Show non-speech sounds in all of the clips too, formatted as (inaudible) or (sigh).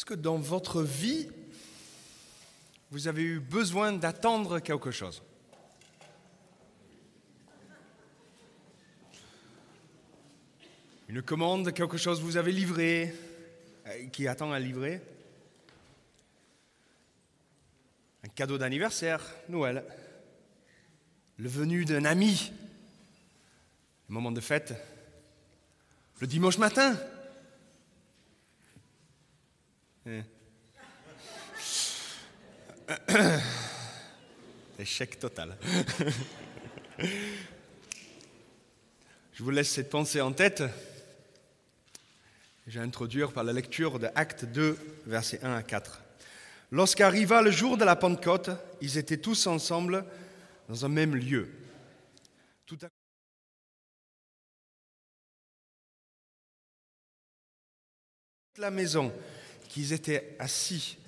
Est-ce que dans votre vie, vous avez eu besoin d'attendre quelque chose? Une commande, quelque chose vous avez livré, euh, qui attend à livrer? Un cadeau d'anniversaire, Noël. Le venu d'un ami, le moment de fête. Le dimanche matin. Hein. (coughs) Échec total. (laughs) Je vous laisse cette pensée en tête. Je vais introduire par la lecture de Acte 2, versets 1 à 4. Lorsqu'arriva le jour de la Pentecôte, ils étaient tous ensemble dans un même lieu. Tout à la maison qu'ils étaient assis,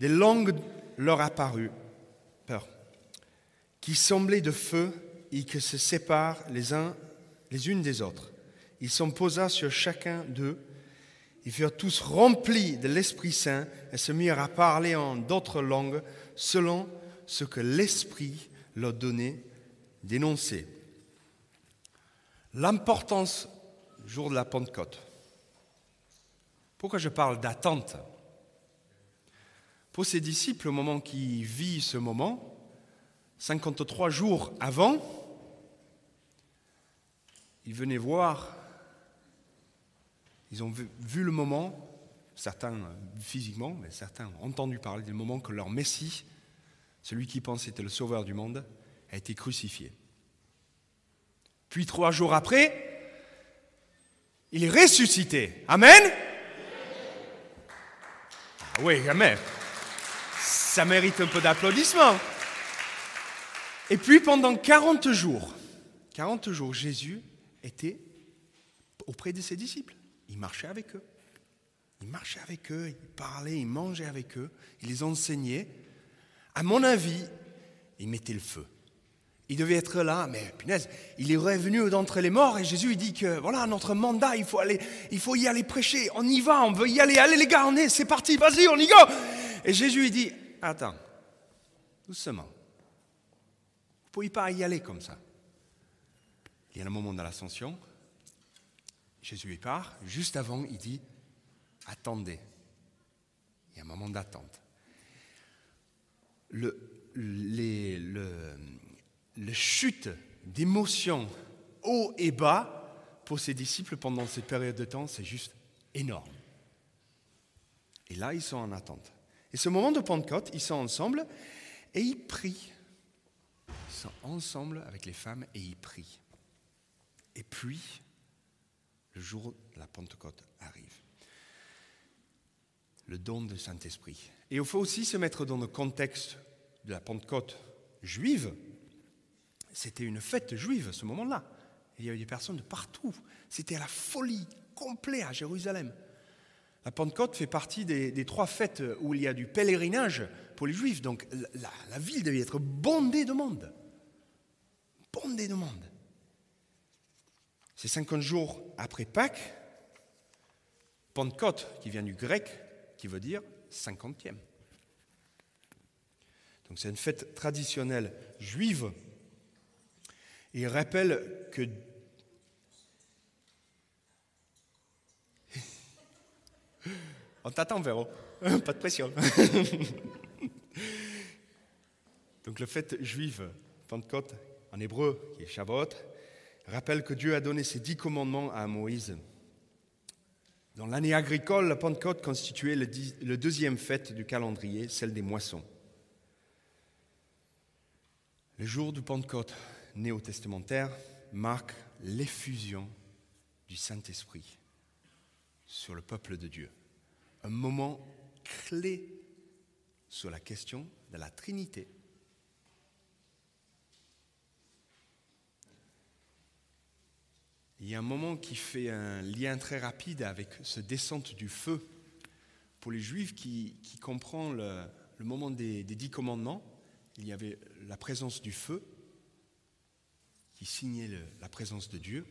des langues leur apparurent, qui semblaient de feu et qui se séparent les les unes des autres. Il s'en posa sur chacun d'eux. Ils furent tous remplis de l'Esprit Saint et se mirent à parler en d'autres langues selon ce que l'Esprit leur donnait d'énoncer. L'importance du jour de la Pentecôte. Pourquoi je parle d'attente? Pour ses disciples, au moment qui vit ce moment, 53 jours avant, ils venaient voir, ils ont vu, le moment, certains physiquement, mais certains ont entendu parler du moment que leur Messie, celui qui pensait être le sauveur du monde, a été crucifié. Puis trois jours après, il est ressuscité. Amen Oui, amen. Ça mérite un peu d'applaudissements. Et puis pendant 40 jours, 40 jours, Jésus était auprès de ses disciples. Il marchait avec eux. Il marchait avec eux, il parlait, il mangeait avec eux, il les enseignait. À mon avis, il mettait le feu. Il devait être là, mais punaise, il est revenu d'entre les morts et Jésus il dit que voilà, notre mandat, il faut, aller, il faut y aller prêcher, on y va, on veut y aller, allez les gars, c'est parti, vas-y, on y go. Et Jésus il dit, attends, doucement, vous pouvez pas y aller comme ça. Il y a un moment de l'ascension, Jésus y part, juste avant, il dit, attendez, il y a un moment d'attente. Le, le, le chute d'émotions haut et bas pour ses disciples pendant cette période de temps, c'est juste énorme. Et là, ils sont en attente. Et ce moment de Pentecôte, ils sont ensemble et ils prient. Ils sont ensemble avec les femmes et ils prient. Et puis, le jour de la Pentecôte arrive. Le don du Saint-Esprit. Et il faut aussi se mettre dans le contexte de la Pentecôte juive. C'était une fête juive à ce moment-là. Il y avait des personnes de partout. C'était la folie complète à Jérusalem. La Pentecôte fait partie des, trois fêtes où il y a du pèlerinage pour les Juifs. Donc la, la ville devait être bondée de monde. Bondée de monde. C'est 50 jours après Pâques. Pentecôte, qui vient du grec, qui veut dire cinquantième. Donc c'est une fête traditionnelle juive il rappelle que On t'attend, Véro. (laughs) Pas de pression. (laughs) Donc, le fête juive, Pentecôte, en hébreu, qui est Shavuot, rappelle que Dieu a donné ses dix commandements à Moïse. Dans l'année agricole, la Pentecôte constituait le deuxième fête du calendrier, celle des moissons. Le jour du Pentecôte, néo-testamentaire marque l'effusion du Saint-Esprit sur le peuple de Dieu. Un moment clé sur la question de la Trinité. Il y a un moment qui fait un lien très rapide avec ce descente du feu pour les Juifs qui, qui comprend le, moment des dix commandements. Il y avait la présence du feu qui signait la présence de Dieu.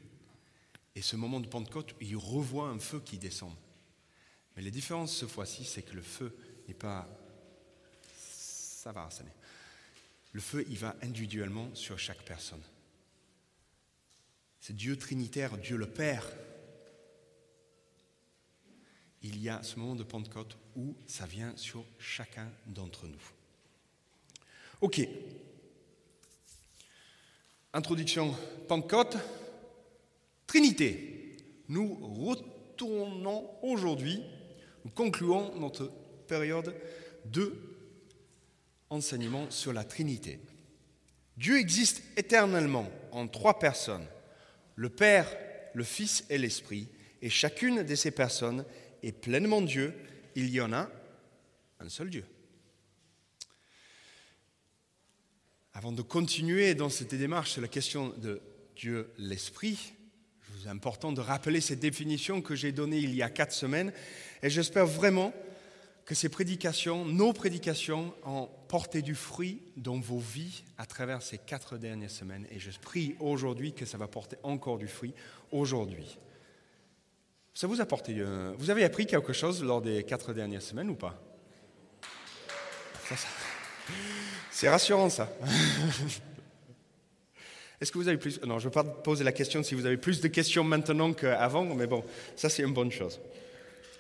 Et ce moment de Pentecôte, il revoit un feu qui descend. Mais la différence ce fois-ci, c'est que le feu n'est pas... Ça va, ça Le feu, il va individuellement sur chaque personne. C'est Dieu trinitaire, Dieu le Père. Il y a ce moment de Pentecôte où ça vient sur chacun d'entre nous. Ok. Introduction Pentecôte. Trinité. Nous retournons aujourd'hui, nous concluons notre période de enseignement sur la Trinité. Dieu existe éternellement en trois personnes, le Père, le Fils et l'Esprit, et chacune de ces personnes est pleinement Dieu, il y en a un seul Dieu. Avant de continuer dans cette démarche sur la question de Dieu l'Esprit, il est important de rappeler cette définition que j'ai donnée il y a quatre semaines, et j'espère vraiment que ces prédications, nos prédications, ont porté du fruit dans vos vies à travers ces quatre dernières semaines. Et je prie aujourd'hui que ça va porter encore du fruit aujourd'hui. Ça vous a porté. Euh, vous avez appris quelque chose lors des quatre dernières semaines ou pas? C'est rassurant ça. (laughs) Est-ce que vous avez plus... Non, je ne vais pas poser la question si vous avez plus de questions maintenant qu'avant, mais bon, ça c'est une bonne chose.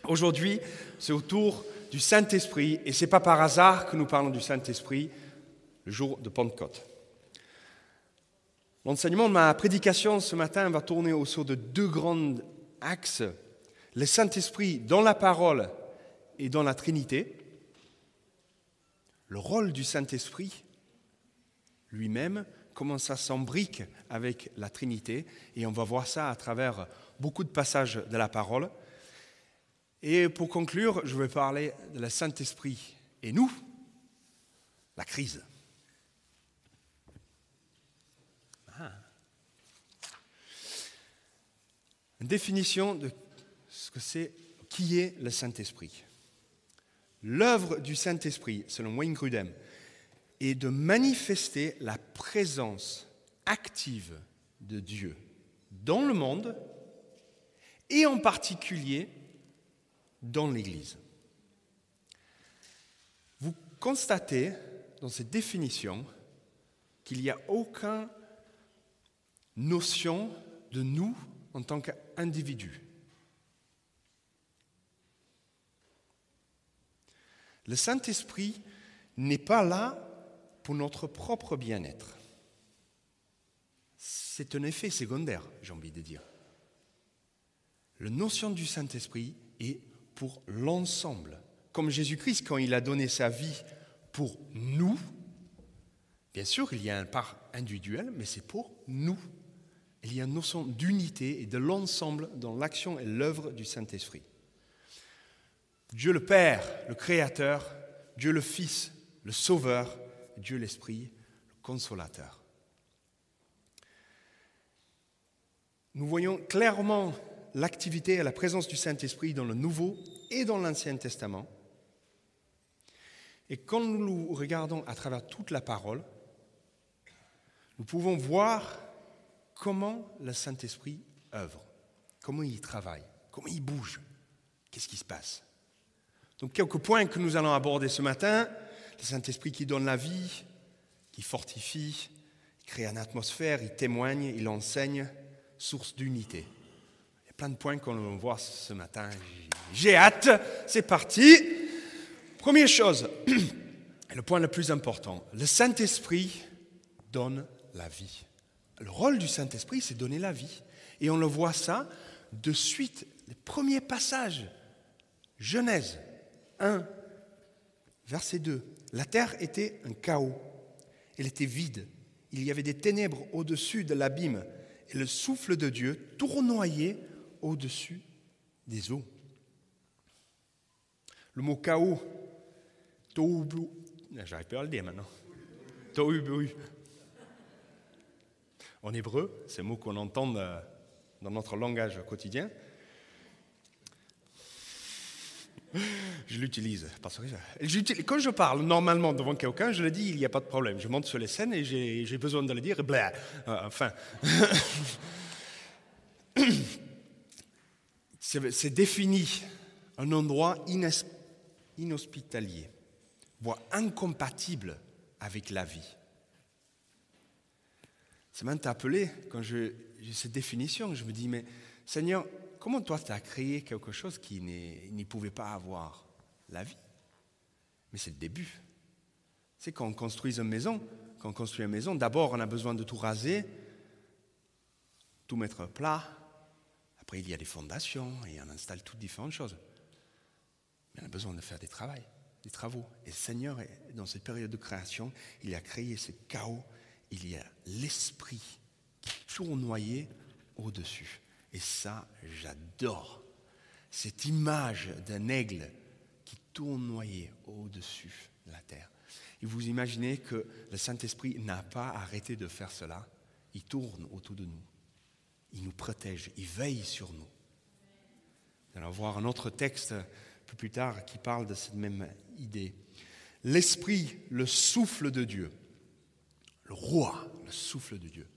Aujourd'hui, c'est autour du Saint-Esprit, et ce n'est pas par hasard que nous parlons du Saint-Esprit le jour de Pentecôte. L'enseignement de ma prédication ce matin va tourner autour de deux grands axes. Le Saint-Esprit dans la parole et dans la Trinité, le rôle du Saint-Esprit lui-même, comment ça s'embrique avec la Trinité, et on va voir ça à travers beaucoup de passages de la parole. Et pour conclure, je vais parler de la Saint-Esprit et nous, la crise. Ah. Une définition de ce que c'est, qui est le Saint-Esprit. L'œuvre du Saint-Esprit, selon Wayne Grudem, est de manifester la présence active de Dieu dans le monde et en particulier dans l'Église. Vous constatez dans cette définition qu'il n'y a aucune notion de nous en tant qu'individus. Le Saint-Esprit n'est pas là pour notre propre bien-être. C'est un effet secondaire, j'ai envie de dire. La notion du Saint-Esprit est pour l'ensemble. Comme Jésus-Christ, quand il a donné sa vie pour nous, bien sûr, il y a une part individuelle, mais c'est pour nous. Il y a une notion d'unité et de l'ensemble dans l'action et l'œuvre du Saint-Esprit. Dieu le Père, le Créateur, Dieu le Fils, le Sauveur, Dieu l'Esprit, le Consolateur. Nous voyons clairement l'activité et la présence du Saint-Esprit dans le Nouveau et dans l'Ancien Testament. Et quand nous regardons à travers toute la parole, nous pouvons voir comment le Saint-Esprit œuvre, comment il travaille, comment il bouge, qu'est-ce qui se passe? Donc quelques points que nous allons aborder ce matin. Le Saint-Esprit qui donne la vie, qui fortifie, il crée une atmosphère, il témoigne, il enseigne, source d'unité. Il y a plein de points qu'on va voir ce matin. J'ai hâte, c'est parti. Première chose, (clears throat) le point le plus important, le Saint-Esprit donne la vie. Le rôle du Saint-Esprit, c'est donner la vie. Et on le voit ça de suite, les premiers passages. Genèse 1, verset 2. La terre était un chaos. Elle était vide. Il y avait des ténèbres au-dessus de l'abîme et le souffle de Dieu tournoyait au-dessus des eaux. Le mot chaos, tohu j'arrive pas à le dire maintenant. Tohu En hébreu, c'est un mot qu'on entend euh, dans notre langage quotidien. (laughs) Je l'utilise. Parce que quand je parle normalement devant quelqu'un, je le dis, il n'y a pas de problème. Je monte sur les scènes et j'ai besoin de le dire. Euh, enfin. (coughs) c'est défini un endroit inhospitalier, voire incompatible avec la vie. Ça m'a interpellé quand j'ai cette définition. Je me dis, mais Seigneur, comment toi tu as créé quelque chose qui n'y pouvait pas avoir la vie? Mais c'est le début. C'est quand on construit une maison, quand on construit une maison, d'abord on a besoin de tout raser, tout mettre plat. Après il y a des fondations et on installe toutes différentes choses. Mais on a besoin de faire des travaux, des travaux. Et le Seigneur, dans cette période de création, il a créé ce chaos. Il y a l'esprit qui tournoyait au-dessus. Et ça, j'adore. Cette image d'un aigle qui tournoyait au-dessus de la terre. Et vous imaginez que le Saint-Esprit n'a pas arrêté de faire cela. Il tourne autour de nous. Il nous protège. Il veille sur nous. Nous allons voir un autre texte un peu plus tard qui parle de cette même idée. L'Esprit, le souffle de Dieu. Le roi, le souffle de Dieu.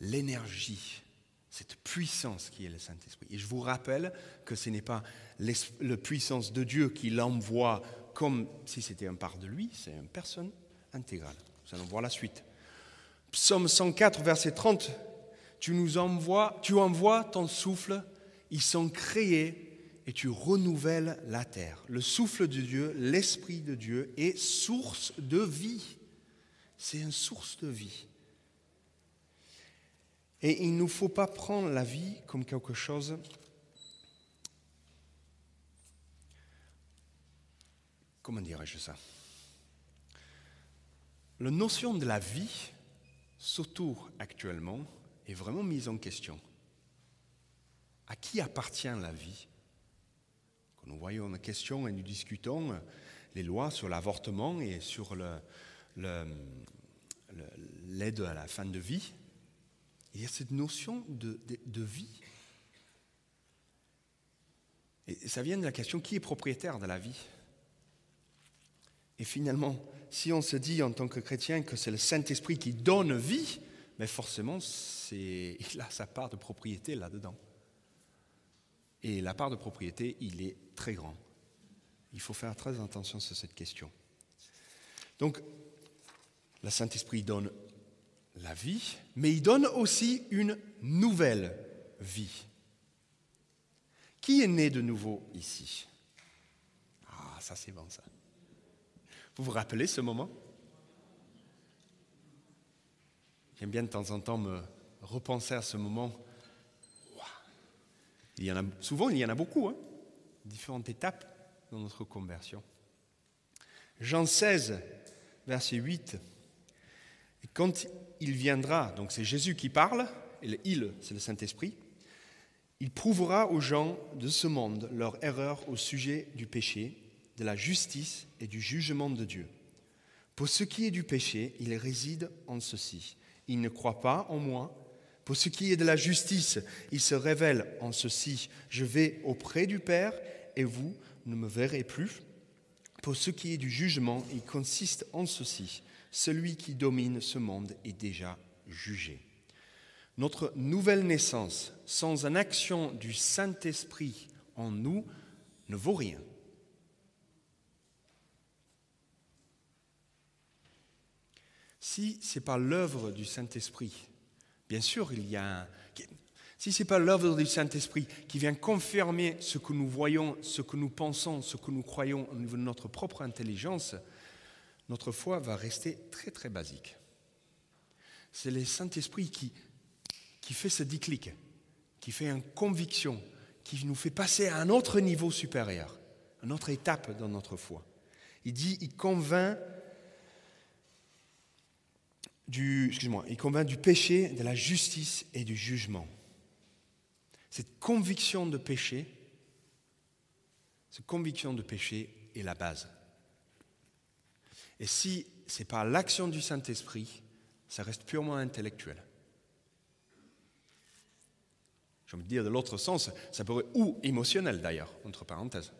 L'énergie, cette puissance qui est le Saint-Esprit. Et je vous rappelle que ce n'est pas la puissance de Dieu qui l'envoie comme si c'était un part de lui, c'est une personne intégrale. Nous allons voir la suite. Psaume 104, verset 30. Tu nous envoies, tu envoies ton souffle, ils sont créés et tu renouvelles la terre. Le souffle de Dieu, l'esprit de Dieu est source de vie. C'est une source de vie. Et il ne faut pas prendre la vie comme quelque chose comment dirais-je ça? La notion de la vie, surtout actuellement, est vraiment mise en question. À qui appartient la vie? Quand nous voyons en question et nous discutons les lois sur l'avortement et sur l'aide à la fin de vie, il y a cette notion de, vie. Et ça vient de la question qui est propriétaire de la vie? Et finalement, si on se dit en tant que chrétien que c'est le Saint-Esprit qui donne vie, mais forcément, il (laughs) a sa part de propriété là-dedans. Et la part de propriété, il est très grand. Il faut faire très attention sur cette question. Donc, le Saint-Esprit donne la vie, mais il donne aussi une nouvelle vie. Qui est né de nouveau ici? Ah, ça c'est bon ça. Vous vous rappelez ce moment? J'aime bien de temps en temps me repenser à ce moment. Il y a, souvent, il y en a beaucoup, hein différentes étapes dans notre conversion. Jean 16, verset 8. Quand il viendra, donc c'est Jésus qui parle, et il, c'est le Saint-Esprit, il prouvera aux gens de ce monde leur erreur au sujet du péché de la justice et du jugement de Dieu. Pour ce qui est du péché, il réside en ceci. Il ne croit pas en moi. Pour ce qui est de la justice, il se révèle en ceci. Je vais auprès du Père et vous ne me verrez plus. Pour ce qui est du jugement, il consiste en ceci. Celui qui domine ce monde est déjà jugé. Notre nouvelle naissance, sans une action du Saint-Esprit en nous, ne vaut rien. si ce n'est pas l'œuvre du Saint-Esprit, bien sûr, il y a un... Si ce n'est pas l'œuvre du Saint-Esprit qui vient confirmer ce que nous voyons, ce que nous pensons, ce que nous croyons au niveau de notre propre intelligence, notre foi va rester très très basique. C'est le Saint-Esprit qui, qui fait ce déclic, qui fait une conviction, qui nous fait passer à un autre niveau supérieur, une autre étape dans notre foi. Il dit, il convainc du, excuse-moi, il convainc du péché, de la justice et du jugement. Cette conviction de péché, cette conviction de péché est la base. Et si ce n'est pas l'action du Saint-Esprit, ça reste purement intellectuel. Je veux dire, de l'autre sens, ça pourrait, ou émotionnel d'ailleurs, entre parenthèses.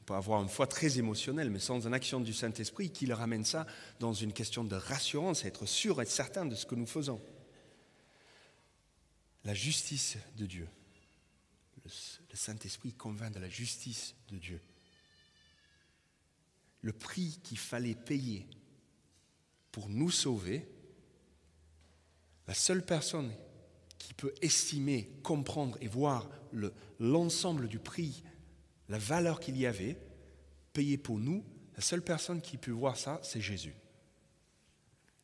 On peut avoir une foi très émotionnelle, mais sans une action du Saint-Esprit qui le ramène ça dans une question de rassurance, être sûr et certain de ce que nous faisons. La justice de Dieu, le Saint-Esprit convainc de la justice de Dieu. Le prix qu'il fallait payer pour nous sauver, la seule personne qui peut estimer, comprendre et voir l'ensemble du prix, la valeur qu'il y avait, payé pour nous, la seule personne qui peut voir ça, c'est Jésus.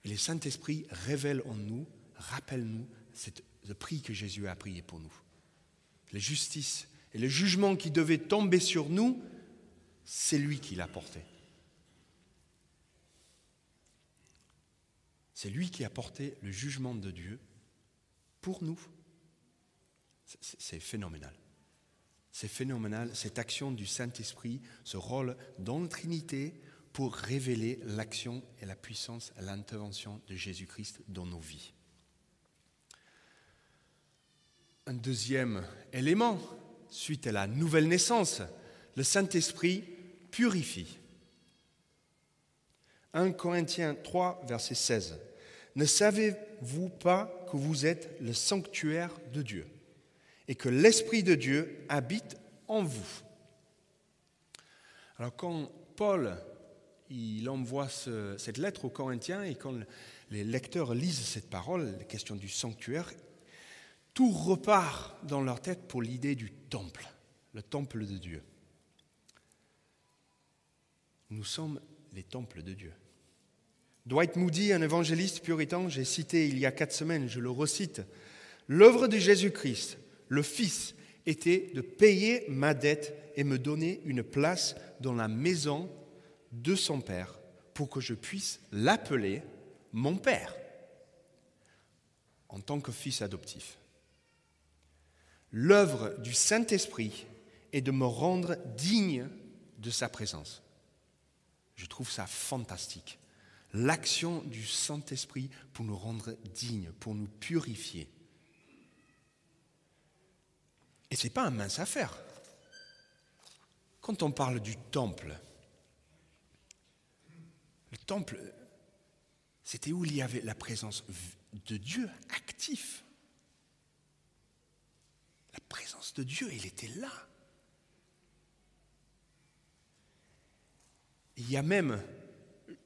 Et le Saint-Esprit révèle en nous, rappelle-nous le prix que Jésus a payé pour nous. La justice et le jugement qui devait tomber sur nous, c'est lui qui l'a porté. C'est lui qui a porté le jugement de Dieu pour nous. C'est phénoménal. C'est phénoménal, cette action du Saint-Esprit, ce rôle dans la Trinité pour révéler l'action et la puissance l'intervention de Jésus-Christ dans nos vies. Un deuxième élément, suite à la nouvelle naissance, le Saint-Esprit purifie. 1 Corinthiens 3, verset 16. Ne savez-vous pas que vous êtes le sanctuaire de Dieu et que l'Esprit de Dieu habite en vous? Alors quand Paul il envoie cette lettre aux Corinthiens et quand les lecteurs lisent cette parole, la question du sanctuaire, tout repart dans leur tête pour l'idée du temple, le temple de Dieu. Nous sommes les temples de Dieu. Dwight Moody, un évangéliste puritain, j'ai cité il y a quatre semaines, je le recite, l'œuvre de Jésus-Christ, le Fils, était de payer ma dette et me donner une place dans la maison de son Père pour que je puisse l'appeler mon Père en tant que fils adoptif. L'œuvre du Saint-Esprit est de me rendre digne de sa présence. Je trouve ça fantastique l'action du Saint-Esprit pour nous rendre dignes, pour nous purifier. Et ce n'est pas un mince affaire. Quand on parle du temple, le temple, c'était où il y avait la présence de Dieu actif. La présence de Dieu, il était là. Il y a même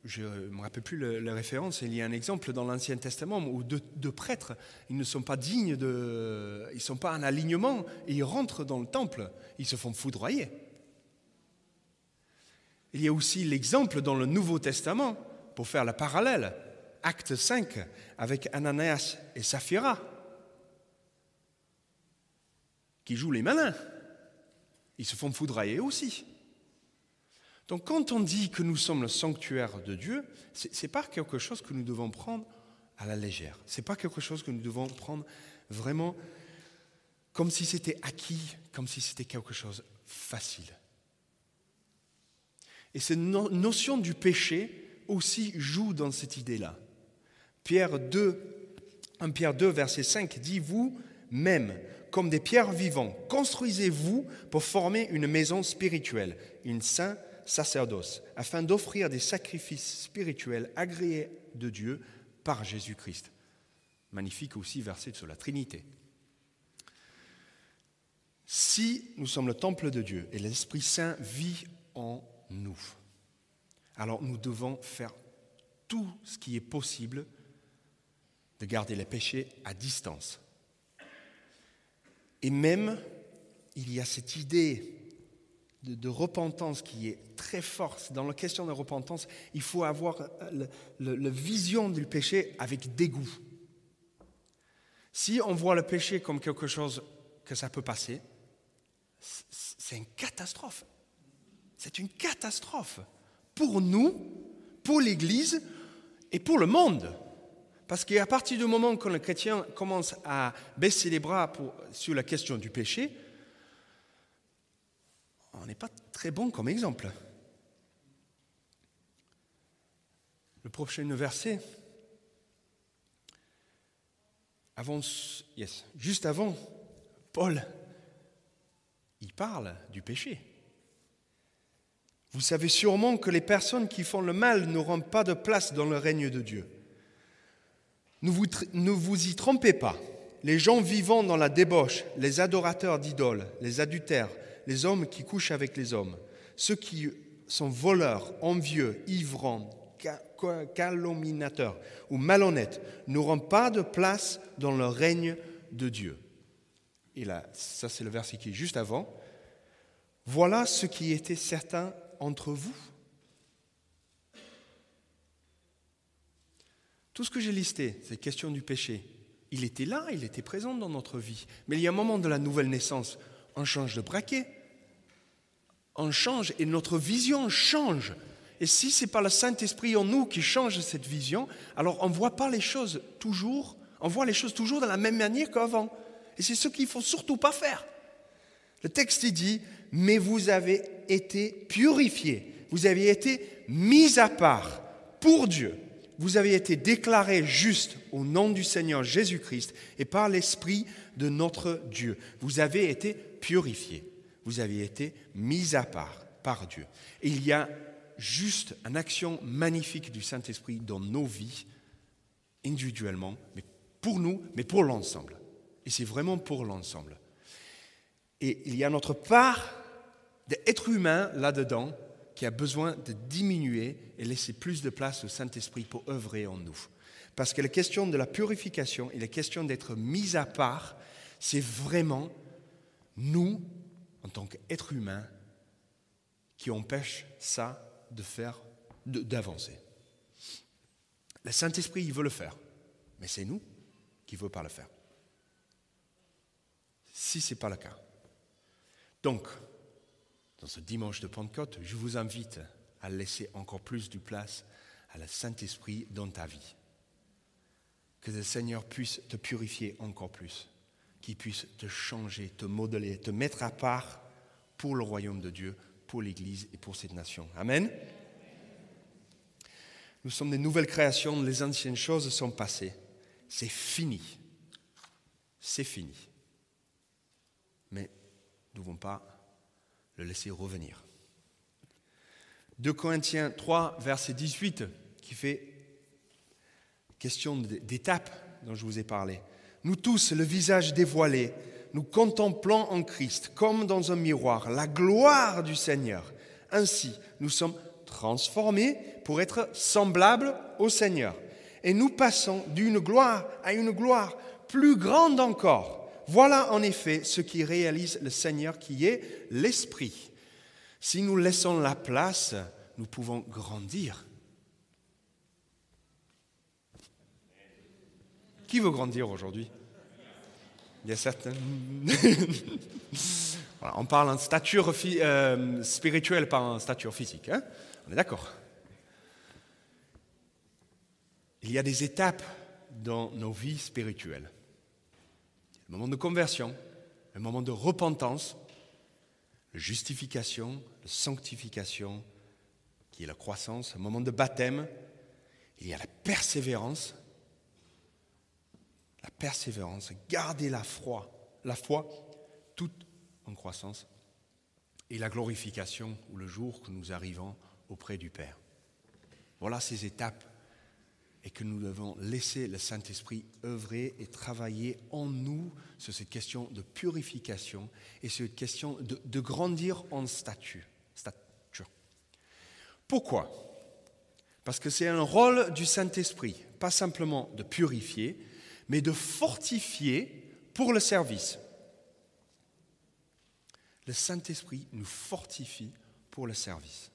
je ne me rappelle plus la référence, il y a un exemple dans l'Ancien Testament où deux, prêtres, ils ne sont pas dignes de... Ils ne sont pas en alignement et ils rentrent dans le temple, ils se font foudroyer. Il y a aussi l'exemple dans le Nouveau Testament, pour faire la parallèle, acte 5, avec Ananias et Saphira, qui jouent les malins. Ils se font foudroyer aussi. Donc quand on dit que nous sommes le sanctuaire de Dieu, ce n'est pas quelque chose que nous devons prendre à la légère. Ce n'est pas quelque chose que nous devons prendre vraiment comme si c'était acquis, comme si c'était quelque chose facile. Et cette notion du péché aussi joue dans cette idée-là. Pierre 2, 1 Pierre 2, verset 5 dit, vous même, comme des pierres vivantes, construisez-vous pour former une maison spirituelle, une sainte sacerdoce, afin d'offrir des sacrifices spirituels agréés de Dieu par Jésus-Christ. Magnifique aussi verset sur la Trinité. Si nous sommes le temple de Dieu et l'Esprit Saint vit en nous, alors nous devons faire tout ce qui est possible de garder les péchés à distance. Et même, il y a cette idée de, repentance qui est très forte. Dans la question de repentance, il faut avoir la vision du péché avec dégoût. Si on voit le péché comme quelque chose que ça peut passer, c'est une catastrophe. C'est une catastrophe pour nous, pour l'Église et pour le monde. Parce qu'à partir du moment où le chrétien commence à baisser les bras sur la question du péché, on n'est pas très bon comme exemple. Le prochain verset, juste avant, Paul, il parle du péché. Vous savez sûrement que les personnes qui font le mal n'auront pas de place dans le règne de Dieu. Ne vous y trompez pas. les gens vivant dans la débauche, les adorateurs d'idoles, les adultères, les hommes qui couchent avec les hommes, ceux qui sont voleurs, envieux, ivrants, calomniateurs ou malhonnêtes, n'auront pas de place dans le règne de Dieu. Et là, ça c'est le verset qui est juste avant. Voilà ce qui était certain entre vous. Tout ce que j'ai listé, cette question du péché, il était là, il était présent dans notre vie. Mais il y a un moment de la nouvelle naissance, on change de braquet, on change et notre vision change. Et si ce n'est pas le Saint-Esprit en nous qui change cette vision, alors on ne voit pas les choses toujours, on voit les choses toujours de la même manière qu'avant. Et c'est ce qu'il ne faut surtout pas faire. Le texte dit, mais vous avez été purifiés, vous avez été mis à part pour Dieu, vous avez été déclarés justes au nom du Seigneur Jésus-Christ et par l'Esprit de notre Dieu. Vous avez été purifiés, vous avez été mis à part par Dieu. Et il y a juste une action magnifique du Saint-Esprit dans nos vies, individuellement, mais pour nous, mais pour l'ensemble. Et c'est vraiment pour l'ensemble. Et il y a notre part d'être humain là-dedans qui a besoin de diminuer et laisser plus de place au Saint-Esprit pour œuvrer en nous. Parce que la question de la purification et la question d'être mis à part, c'est vraiment nous, en tant qu'êtres humains, qui empêchent ça de faire, d'avancer. Le Saint-Esprit, il veut le faire, mais c'est nous qui ne veut pas le faire. Si ce n'est pas le cas. Donc, dans ce dimanche de Pentecôte, je vous invite à laisser encore plus de place à la Saint-Esprit dans ta vie. Que le Seigneur puisse te purifier encore plus, qu'il puisse te changer, te modeler, te mettre à part pour le royaume de Dieu, pour l'Église et pour cette nation. Amen. Nous sommes des nouvelles créations, les anciennes choses sont passées. C'est fini. C'est fini. Mais nous ne devons pas le laisser revenir. 2 Corinthiens 3, verset 18, qui fait question d'étape dont je vous ai parlé. Nous tous, le visage dévoilé, nous contemplons en Christ, comme dans un miroir, la gloire du Seigneur. Ainsi, nous sommes transformés pour être semblables au Seigneur. Et nous passons d'une gloire à une gloire plus grande encore voilà en effet ce qui réalise le Seigneur qui est l'Esprit. Si nous laissons la place, nous pouvons grandir. Qui veut grandir aujourd'hui? Il y a certains. (laughs) on parle en stature euh, spirituelle, pas en stature physique. Hein? On est d'accord? Il y a des étapes dans nos vies spirituelles un moment de conversion, un moment de repentance, de justification, de sanctification, qui est la croissance, un moment de baptême. Il y a la persévérance, la persévérance, garder la foi, la foi toute en croissance, et la glorification, ou le jour que nous arrivons auprès du Père. Voilà ces étapes et que nous devons laisser le Saint-Esprit œuvrer et travailler en nous sur cette question de purification et sur cette question de, grandir en stature. Pourquoi? Parce que c'est un rôle du Saint-Esprit, pas simplement de purifier, mais de fortifier pour le service. Le Saint-Esprit nous fortifie pour le service.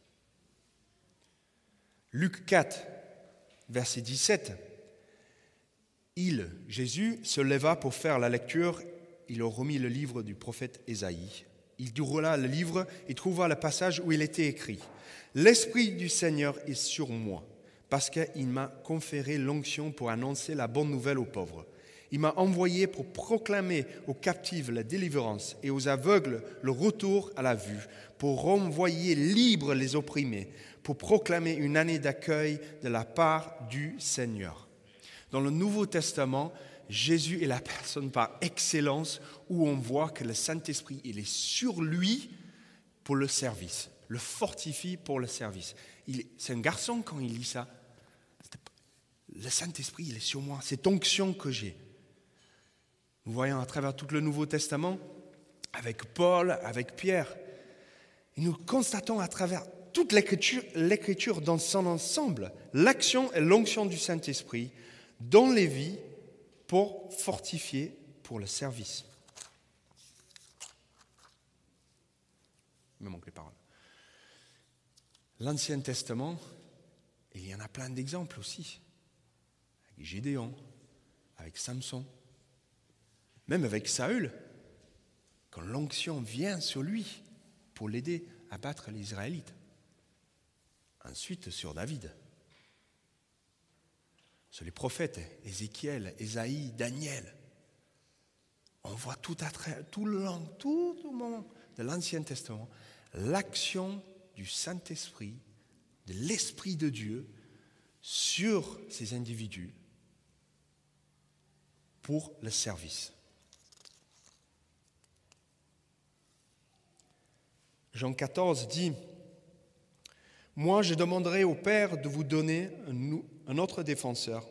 Luc 4, verset 17, il, Jésus, se leva pour faire la lecture. Il remit le livre du prophète Ésaïe. Il déroula le livre et trouva le passage où il était écrit L'Esprit du Seigneur est sur moi, parce qu'il m'a conféré l'onction pour annoncer la bonne nouvelle aux pauvres. Il m'a envoyé pour proclamer aux captifs la délivrance et aux aveugles le retour à la vue, pour renvoyer libres les opprimés, pour proclamer une année d'accueil de la part du Seigneur. Dans le Nouveau Testament, Jésus est la personne par excellence où on voit que le Saint-Esprit, il est sur lui pour le service, le fortifie pour le service. C'est un garçon quand il lit ça. Le Saint-Esprit, il est sur moi, cette onction que j'ai. Nous voyons à travers tout le Nouveau Testament, avec Paul, avec Pierre, et nous constatons à travers toute l'écriture dans son ensemble, l'action et l'onction du Saint-Esprit dans les vies pour fortifier pour le service. Il me manque les paroles. L'Ancien Testament, il y en a plein d'exemples aussi. Avec Gédéon, avec Samson, même avec Saül, quand l'onction vient sur lui pour l'aider à battre les Israélites. Ensuite sur David. Sur les prophètes, Ézéchiel, Ésaïe, Daniel. On voit tout, à tout le long, tout le moment de l'Ancien Testament, l'action du Saint-Esprit, de l'Esprit de Dieu sur ces individus pour le service. Jean 14 dit, Moi je demanderai au Père de vous donner un autre défenseur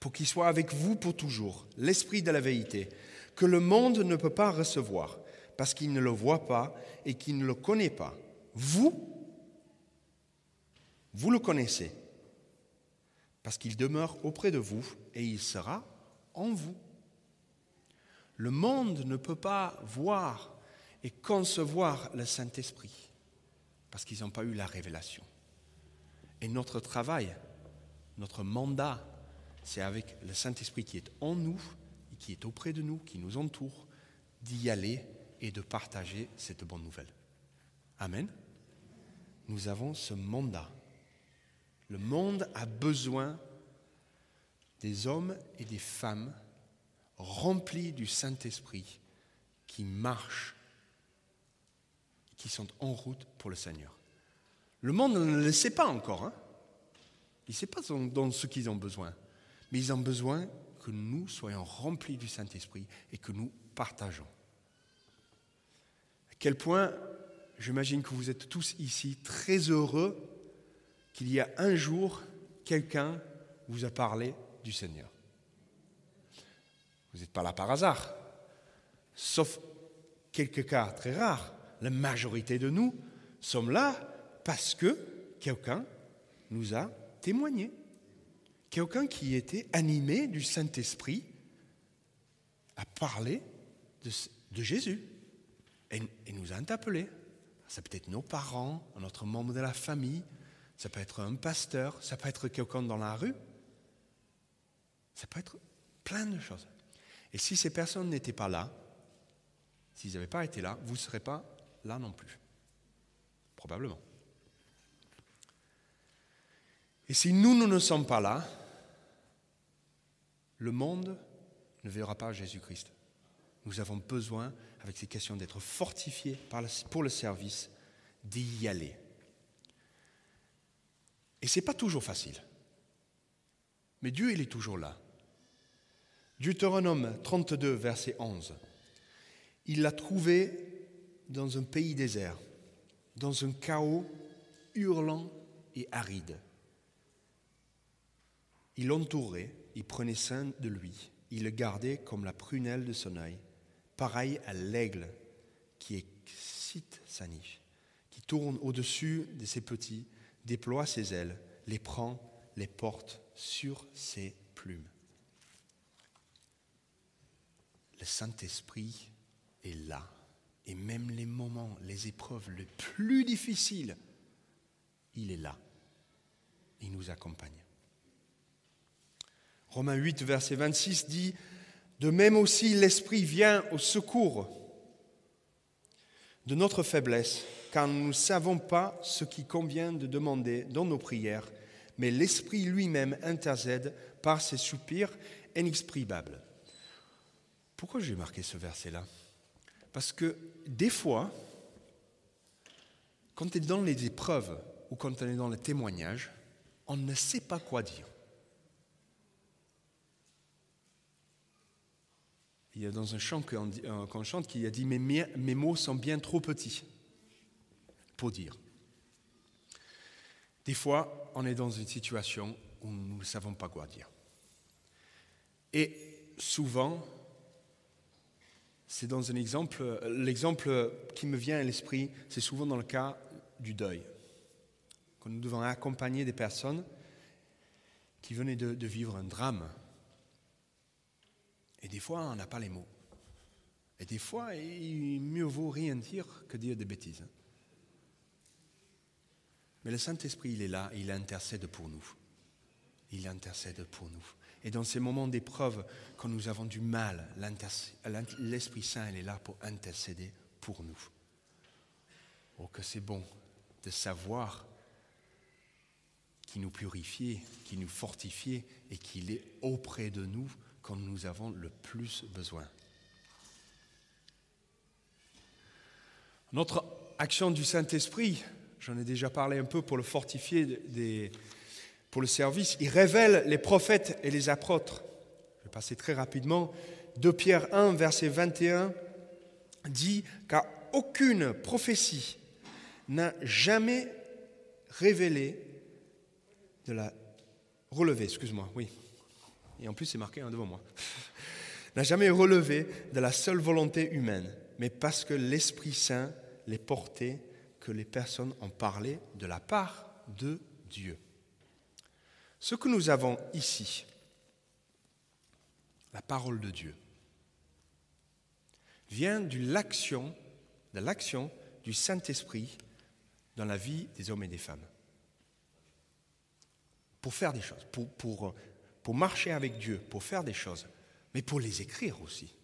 pour qu'il soit avec vous pour toujours, l'Esprit de la vérité, que le monde ne peut pas recevoir parce qu'il ne le voit pas et qu'il ne le connaît pas. Vous, vous le connaissez, parce qu'il demeure auprès de vous et il sera en vous. Le monde ne peut pas voir et concevoir le Saint-Esprit, parce qu'ils n'ont pas eu la révélation. Et notre travail, notre mandat, c'est avec le Saint-Esprit qui est en nous, et qui est auprès de nous, qui nous entoure, d'y aller et de partager cette bonne nouvelle. Amen. Nous avons ce mandat. Le monde a besoin des hommes et des femmes remplis du Saint-Esprit qui marchent, qui sont en route pour le Seigneur. Le monde ne le sait pas encore. Hein. Il ne sait pas ce qu'ils ont besoin. Mais ils ont besoin que nous soyons remplis du Saint-Esprit et que nous partageons quel point, j'imagine que vous êtes tous ici très heureux qu'il y a un jour, quelqu'un vous a parlé du Seigneur. Vous n'êtes pas là par hasard, sauf quelques cas très rares. La majorité de nous sommes là parce que quelqu'un nous a témoigné. Quelqu'un qui était animé du Saint-Esprit a parlé de, de Jésus et, nous a interpellés. Ça peut être nos parents, un autre membre de la famille, ça peut être un pasteur, ça peut être quelqu'un dans la rue, ça peut être plein de choses. Et si ces personnes n'étaient pas là, s'ils n'avaient pas été là, vous ne serez pas là non plus. Probablement. Et si nous, nous ne sommes pas là, le monde ne verra pas Jésus-Christ. Nous avons besoin, avec ces questions, d'être fortifiés pour le service, d'y aller. Et ce n'est pas toujours facile. Mais Dieu, il est toujours là. Deutéronome 32, verset 11. Il l'a trouvé dans un pays désert, dans un chaos hurlant et aride. Il l'entourait, il prenait soin de lui, il le gardait comme la prunelle de son œil pareil à l'aigle qui excite sa niche, qui tourne au-dessus de ses petits, déploie ses ailes, les prend, les porte sur ses plumes. Le Saint-Esprit est là, et même les moments, les épreuves les plus difficiles, il est là. Il nous accompagne. Romains 8, verset 26 dit, de même aussi, l'Esprit vient au secours de notre faiblesse, car nous ne savons pas ce qui convient de demander dans nos prières, mais l'Esprit lui-même intercède par ses soupirs inexprimables. Pourquoi j'ai marqué ce verset-là? Parce que des fois, quand tu es dans les épreuves ou quand on est dans le témoignage, on ne sait pas quoi dire. Il y a dans un chant qu'on euh, chante qui a dit mes, mes mots sont bien trop petits pour dire. Des fois, on est dans une situation où nous ne savons pas quoi dire. Et souvent, c'est dans un exemple, l'exemple qui me vient à l'esprit, c'est souvent dans le cas du deuil. Quand nous devons accompagner des personnes qui venaient de, vivre un drame. Et des fois, on n'a pas les mots. Et des fois, il mieux vaut rien dire que dire des bêtises. Mais le Saint-Esprit, il est là, il intercède pour nous. Il intercède pour nous. Et dans ces moments d'épreuve, quand nous avons du mal, l'Esprit Saint, il est là pour intercéder pour nous. Oh, que c'est bon de savoir qu'il nous purifie, qu'il nous fortifie et qu'il est auprès de nous quand nous avons le plus besoin. Notre action du Saint-Esprit, j'en ai déjà parlé un peu pour le fortifier pour le service, il révèle les prophètes et les apôtres. Je vais passer très rapidement. 2 Pierre 1, verset 21 dit Car aucune prophétie n'a jamais révélé de la relevé, excuse-moi, oui. Et en plus, c'est marqué hein, devant moi. (laughs) n'a jamais relevé de la seule volonté humaine, mais parce que l'Esprit Saint les portait, que les personnes ont parlé de la part de Dieu. Ce que nous avons ici, la parole de Dieu, vient de l'action, de l'action du Saint-Esprit dans la vie des hommes et des femmes. Pour faire des choses, pour, pour, pour marcher avec Dieu, pour faire des choses, mais pour les écrire aussi.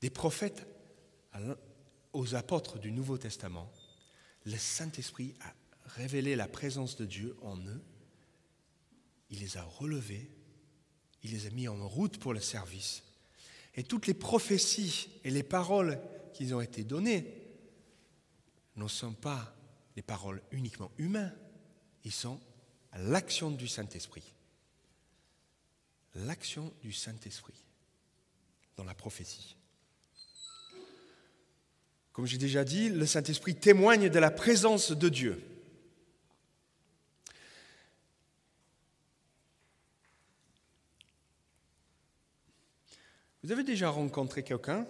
Des prophètes aux apôtres du Nouveau Testament, le Saint-Esprit a révélé la présence de Dieu en eux il les a relevés, il les a mis en route pour le service. Et toutes les prophéties et les paroles qui ont été données ne sont pas des paroles uniquement humaines, ils sont l'action du Saint-Esprit. L'action du Saint-Esprit dans la prophétie. Comme j'ai déjà dit, le Saint-Esprit témoigne de la présence de Dieu. Vous avez déjà rencontré quelqu'un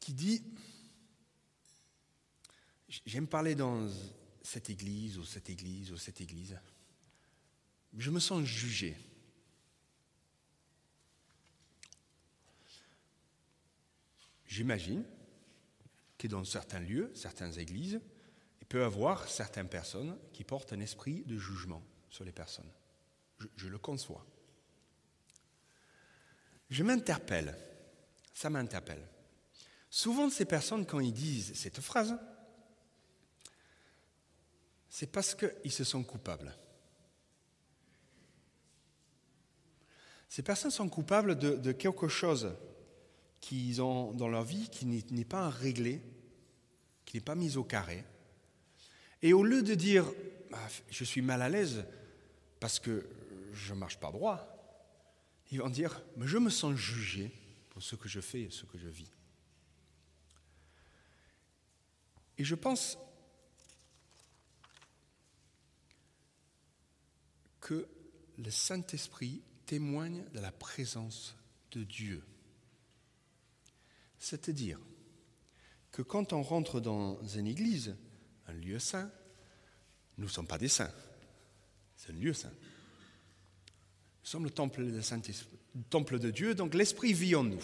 qui dit, j'aime parler dans cette église ou cette église ou cette église, je me sens jugé. J'imagine que dans certains lieux, certaines églises, il peut y avoir certaines personnes qui portent un esprit de jugement sur les personnes. Je, le conçois. Je m'interpelle, ça m'interpelle. Souvent, ces personnes, quand ils disent cette phrase, c'est parce qu'ils se sentent coupables. Ces personnes sont coupables de, quelque chose qu'ils ont dans leur vie qui n'est pas réglé, qui n'est pas mis au carré. Et au lieu de dire ah, je suis mal à l'aise parce que je ne marche pas droit, ils vont dire, mais je me sens jugé pour ce que je fais et ce que je vis. Et je pense que le Saint-Esprit témoigne de la présence de Dieu. C'est-à-dire que quand on rentre dans une église, un lieu saint, nous ne sommes pas des saints, c'est un lieu saint. Nous sommes le temple, de Dieu, donc l'Esprit vit en nous.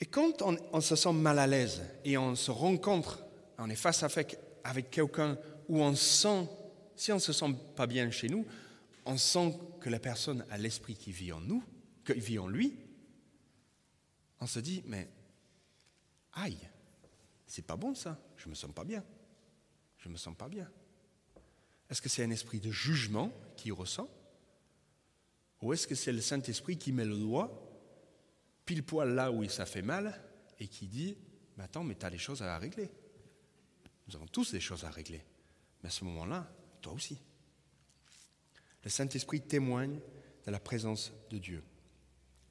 Et quand on, se sent mal à l'aise et on se rencontre, on est face à face avec quelqu'un où on sent, si on ne se sent pas bien chez nous, on sent que la personne a l'Esprit qui vit en nous, qui vit en lui, on se dit, mais aïe, c'est pas bon ça, je me sens pas bien. Je me sens pas bien. Est-ce que c'est un esprit de jugement qui ressent? Ou est-ce que c'est le Saint-Esprit qui met le doigt pile poil là où ça fait mal et qui dit mais Attends, mais tu as des choses à régler. Nous avons tous des choses à régler. Mais à ce moment-là, toi aussi. Le Saint-Esprit témoigne de la présence de Dieu.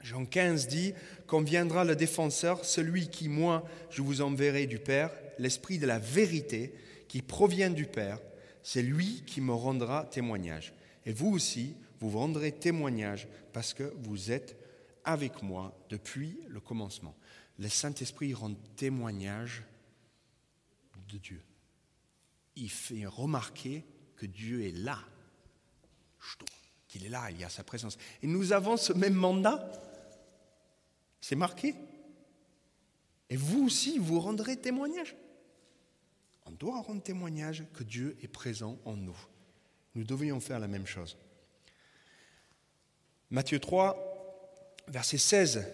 Jean 15 dit Quand viendra le défenseur, celui qui, moi, je vous enverrai du Père, l'Esprit de la vérité qui provient du Père, c'est lui qui me rendra témoignage. Et vous aussi, vous rendrez témoignage parce que vous êtes avec moi depuis le commencement. Le Saint-Esprit rend témoignage de Dieu. Il fait remarquer que Dieu est là, qu'il est là, il y a sa présence. Et nous avons ce même mandat. C'est marqué. Et vous aussi, vous rendrez témoignage. On doit rendre témoignage que Dieu est présent en nous. Nous devrions faire la même chose. Matthieu 3, verset 16.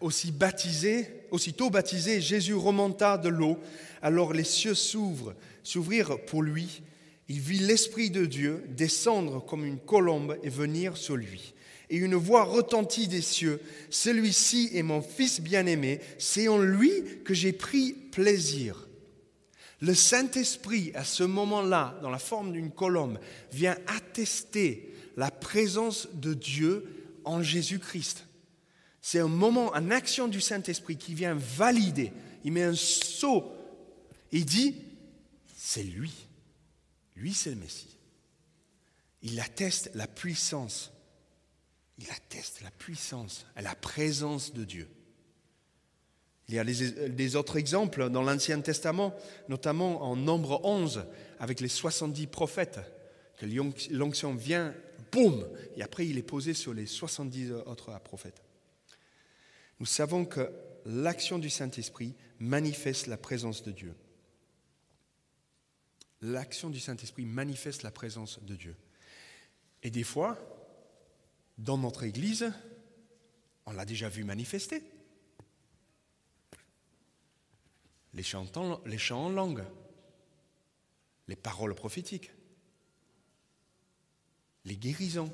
Aussi baptisé, aussitôt baptisé, Jésus remonta de l'eau. Alors les cieux s'ouvrirent pour lui. Il vit l'Esprit de Dieu descendre comme une colombe et venir sur lui. Et une voix retentit des cieux. Celui-ci est mon Fils bien-aimé. C'est en lui que j'ai pris plaisir. Le Saint-Esprit, à ce moment-là, dans la forme d'une colombe, vient attester la présence de Dieu en Jésus-Christ. C'est un moment, une action du Saint-Esprit qui vient valider. Il met un saut. Il dit, c'est lui. Lui, c'est le Messie. Il atteste la puissance. Il atteste la puissance, la présence de Dieu. Il y a des, autres exemples dans l'Ancien Testament, notamment en Nombre 11, avec les 70 prophètes, que l'onction vient, boum, et après il est posé sur les 70 autres prophètes. Nous savons que l'action du Saint-Esprit manifeste la présence de Dieu. L'action du Saint-Esprit manifeste la présence de Dieu. Et des fois, dans notre Église, on l'a déjà vu manifester. les chants, en langue, les paroles prophétiques, les guérisons.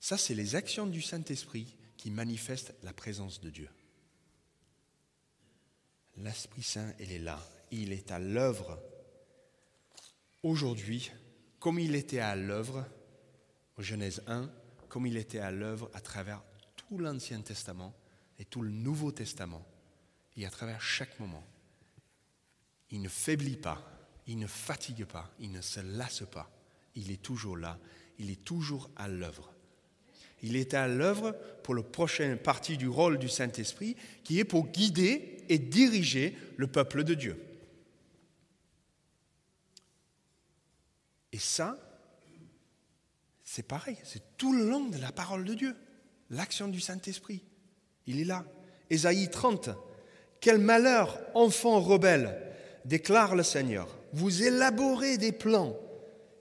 Ça, c'est les actions du Saint-Esprit qui manifestent la présence de Dieu. L'Esprit Saint, il est là. Il est à l'œuvre aujourd'hui, comme il était à l'œuvre Genèse 1, comme il était à l'œuvre à travers tout l'Ancien Testament et tout le Nouveau Testament et à travers chaque moment. Il ne faiblit pas, il ne fatigue pas, il ne se lasse pas. Il est toujours là, il est toujours à l'œuvre. Il est à l'œuvre pour la prochaine partie du rôle du Saint-Esprit, qui est pour guider et diriger le peuple de Dieu. Et ça, c'est pareil, c'est tout le long de la parole de Dieu, l'action du Saint-Esprit. Il est là. Ésaïe 30, quel malheur, enfant rebelle, déclare le Seigneur. Vous élaborez des plans.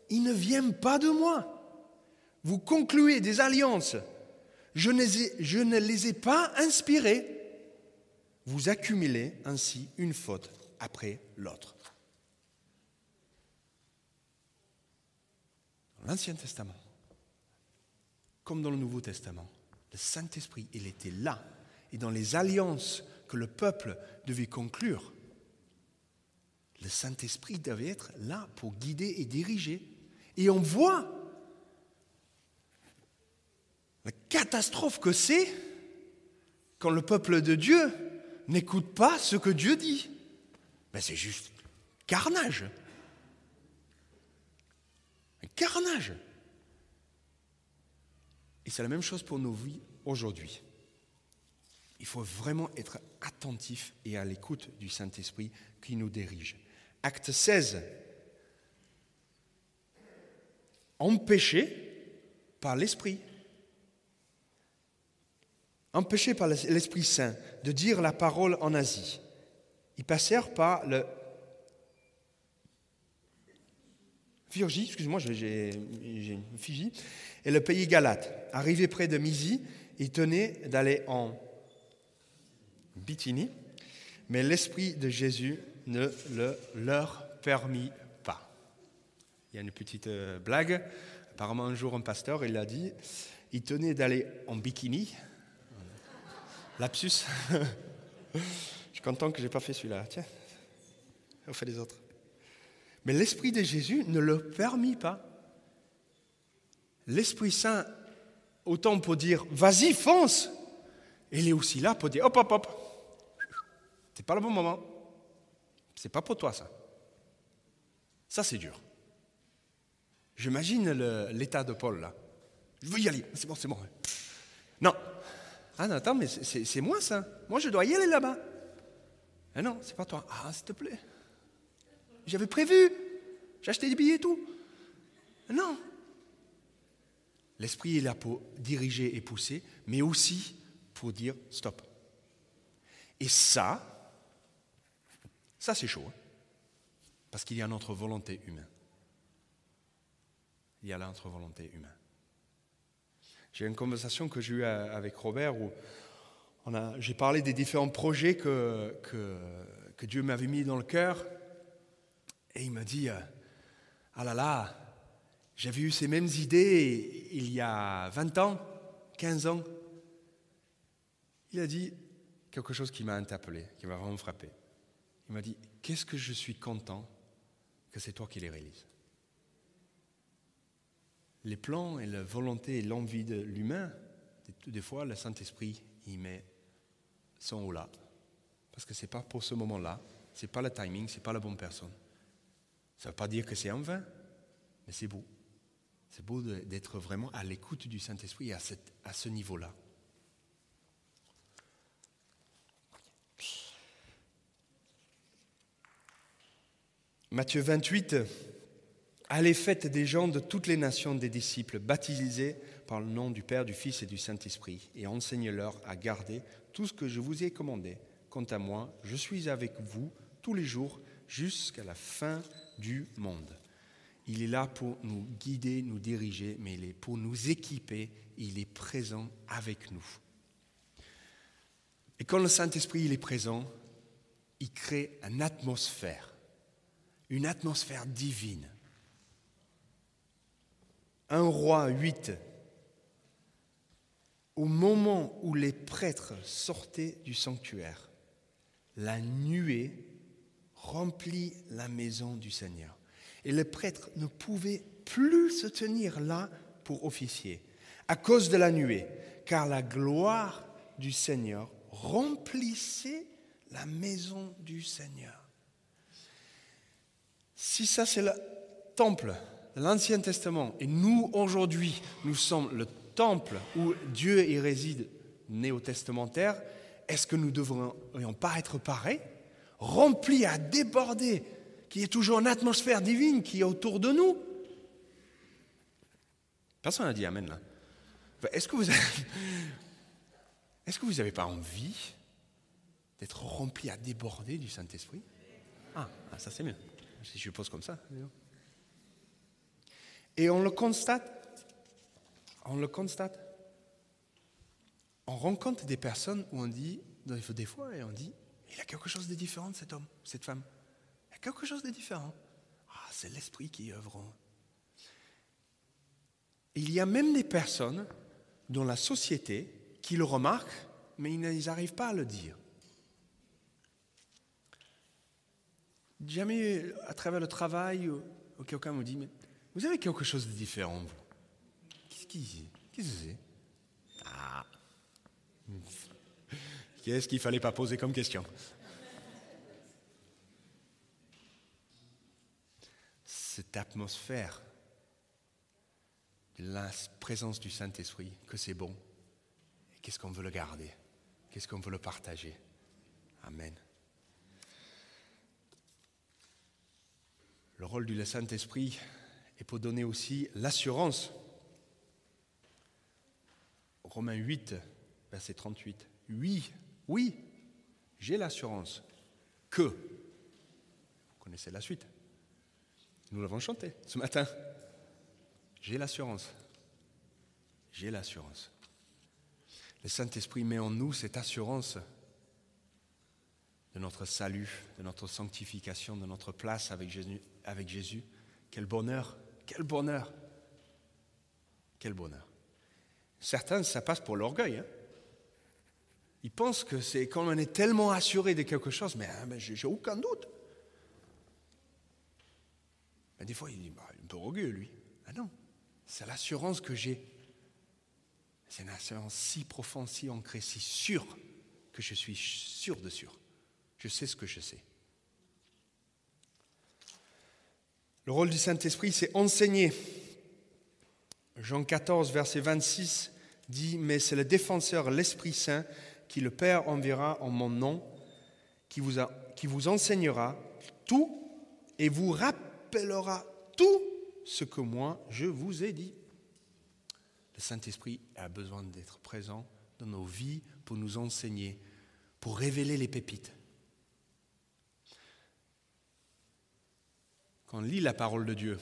Ils ne viennent pas de moi. Vous concluez des alliances. Je ne, les ai, pas inspirés. Vous accumulez ainsi une faute après l'autre. l'Ancien Testament, comme dans le Nouveau Testament, le Saint-Esprit, était là. Et dans les alliances que le peuple devait conclure. Le Saint-Esprit devait être là pour guider et diriger. Et on voit la catastrophe que c'est quand le peuple de Dieu n'écoute pas ce que Dieu dit. Ben c'est juste carnage. Carnage. Et c'est la même chose pour nos vies aujourd'hui. Il faut vraiment être attentif et à l'écoute du Saint-Esprit qui nous dirige. Acte 16. Empêché par l'Esprit. Empêché par l'Esprit Saint de dire la parole en Asie. Ils passèrent par le Virgie, excuse-moi, j'ai Fiji, et le pays Galate. Arrivé près de Misi, ils tenaient d'aller en Bithynie, mais l'Esprit de Jésus ne le leur permit pas. Il y a une petite euh, blague. Apparemment, un jour, un pasteur, il a dit, il tenait d'aller en bikini. Lapsus. (laughs) Je suis content que je n'ai pas fait celui-là. Tiens, on fait les autres. Mais l'Esprit de Jésus ne le permit pas. L'Esprit Saint, autant pour dire, vas-y, fonce, il est aussi là pour dire, hop, hop, hop, c'est pas le bon moment. C'est pas pour toi ça. Ça c'est dur. J'imagine l'état de Paul là. Je veux y aller. C'est bon, c'est bon. Non. Ah non, attends, mais c'est moi ça. Moi, je dois y aller là-bas. Ah non, c'est pas toi. Ah, s'il te plaît. J'avais prévu. J'ai acheté des billets et tout. Non. L'esprit est là pour diriger et pousser, mais aussi pour dire stop. Et ça, ça c'est chaud. Hein. parce qu'il y a notre volonté humaine. Il y a notre volonté humaine. J'ai une conversation que j'ai eue avec Robert où j'ai parlé des différents projets que, Dieu m'avait mis dans le cœur. Et il m'a dit, euh, ah là là, j'avais eu ces mêmes idées il y a 20 ans, 15 ans. Il a dit quelque chose qui m'a interpellé, qui m'a vraiment frappé. Il m'a dit, qu'est-ce que je suis content que c'est toi qui les réalises les plans et la volonté et l'envie de l'humain, des fois, le Saint-Esprit y met son haut là. Parce que ce n'est pas pour ce moment-là, ce n'est pas le timing, ce n'est pas la bonne personne. Ça ne veut pas dire que c'est en vain, mais c'est beau. C'est beau d'être vraiment à l'écoute du Saint-Esprit à, à ce niveau-là. Matthieu 28, Allez, faites des gens de toutes les nations des disciples, baptisés par le nom du Père, du Fils et du Saint-Esprit, et enseignez-leur à garder tout ce que je vous ai commandé. Quant à moi, je suis avec vous tous les jours jusqu'à la fin du monde. Il est là pour nous guider, nous diriger, mais il est pour nous équiper, il est présent avec nous. Et quand le Saint-Esprit est présent, il crée une atmosphère, une atmosphère divine 1 roi 8, au moment où les prêtres sortaient du sanctuaire, la nuée remplit la maison du Seigneur. Et les prêtres ne pouvaient plus se tenir là pour officier à cause de la nuée, car la gloire du Seigneur remplissait la maison du Seigneur. Si ça c'est le temple, l'Ancien Testament et nous aujourd'hui, nous sommes le temple où Dieu y réside néo-testamentaire, est-ce que nous ne devrions pas être pareils, remplis à déborder, qu'il y ait toujours une atmosphère divine qui est autour de nous Personne n'a dit Amen là. Est-ce que vous avez, (laughs) n'avez pas envie d'être rempli à déborder du Saint-Esprit? Ah, ah, ça c'est mieux. Si je pose comme ça. Et on le constate. On le constate. On rencontre des personnes où on dit, des fois, et on dit, il y a quelque chose de différent de cet homme, cette femme. Il y a quelque chose de différent. Ah, c'est l'esprit qui œuvre. Il y a même des personnes dans la société qui le remarquent, mais ils n'arrivent pas à le dire. Jamais à travers le travail, quelqu'un me dit, mais vous avez quelque chose de différent, vous. Qu'est-ce que c'est? Ah Qu'est-ce qu'il ne fallait pas poser comme question Cette atmosphère la présence du Saint-Esprit, que c'est bon. Qu'est-ce qu'on veut le garder Qu'est-ce qu'on veut le partager Amen. Le rôle du Saint-Esprit, et pour donner aussi l'assurance. Romains 8, verset 38. Oui, oui, j'ai l'assurance que, vous connaissez la suite, nous l'avons chanté ce matin, j'ai l'assurance, j'ai l'assurance. Le Saint-Esprit met en nous cette assurance de notre salut, de notre sanctification, de notre place avec Jésus. Quel bonheur quel bonheur Quel bonheur Certains, ça passe pour l'orgueil. Hein. Ils pensent que c'est quand on est tellement assuré de quelque chose, mais, hein, j'ai aucun doute. Mais des fois, il dit, bah, un peu orgueilleux, lui. Ah non, c'est l'assurance que j'ai. C'est une assurance si profonde, si ancrée, si sûre, que je suis sûr de sûr. Je sais ce que je sais. Le rôle du Saint-Esprit, c'est enseigner. Jean 14, verset 26, dit, mais c'est le défenseur, l'Esprit Saint, qui le Père enverra en mon nom, qui vous, qui vous enseignera tout et vous rappellera tout ce que moi je vous ai dit. Le Saint-Esprit a besoin d'être présent dans nos vies pour nous enseigner, pour révéler les pépites. Quand on lit la parole de Dieu,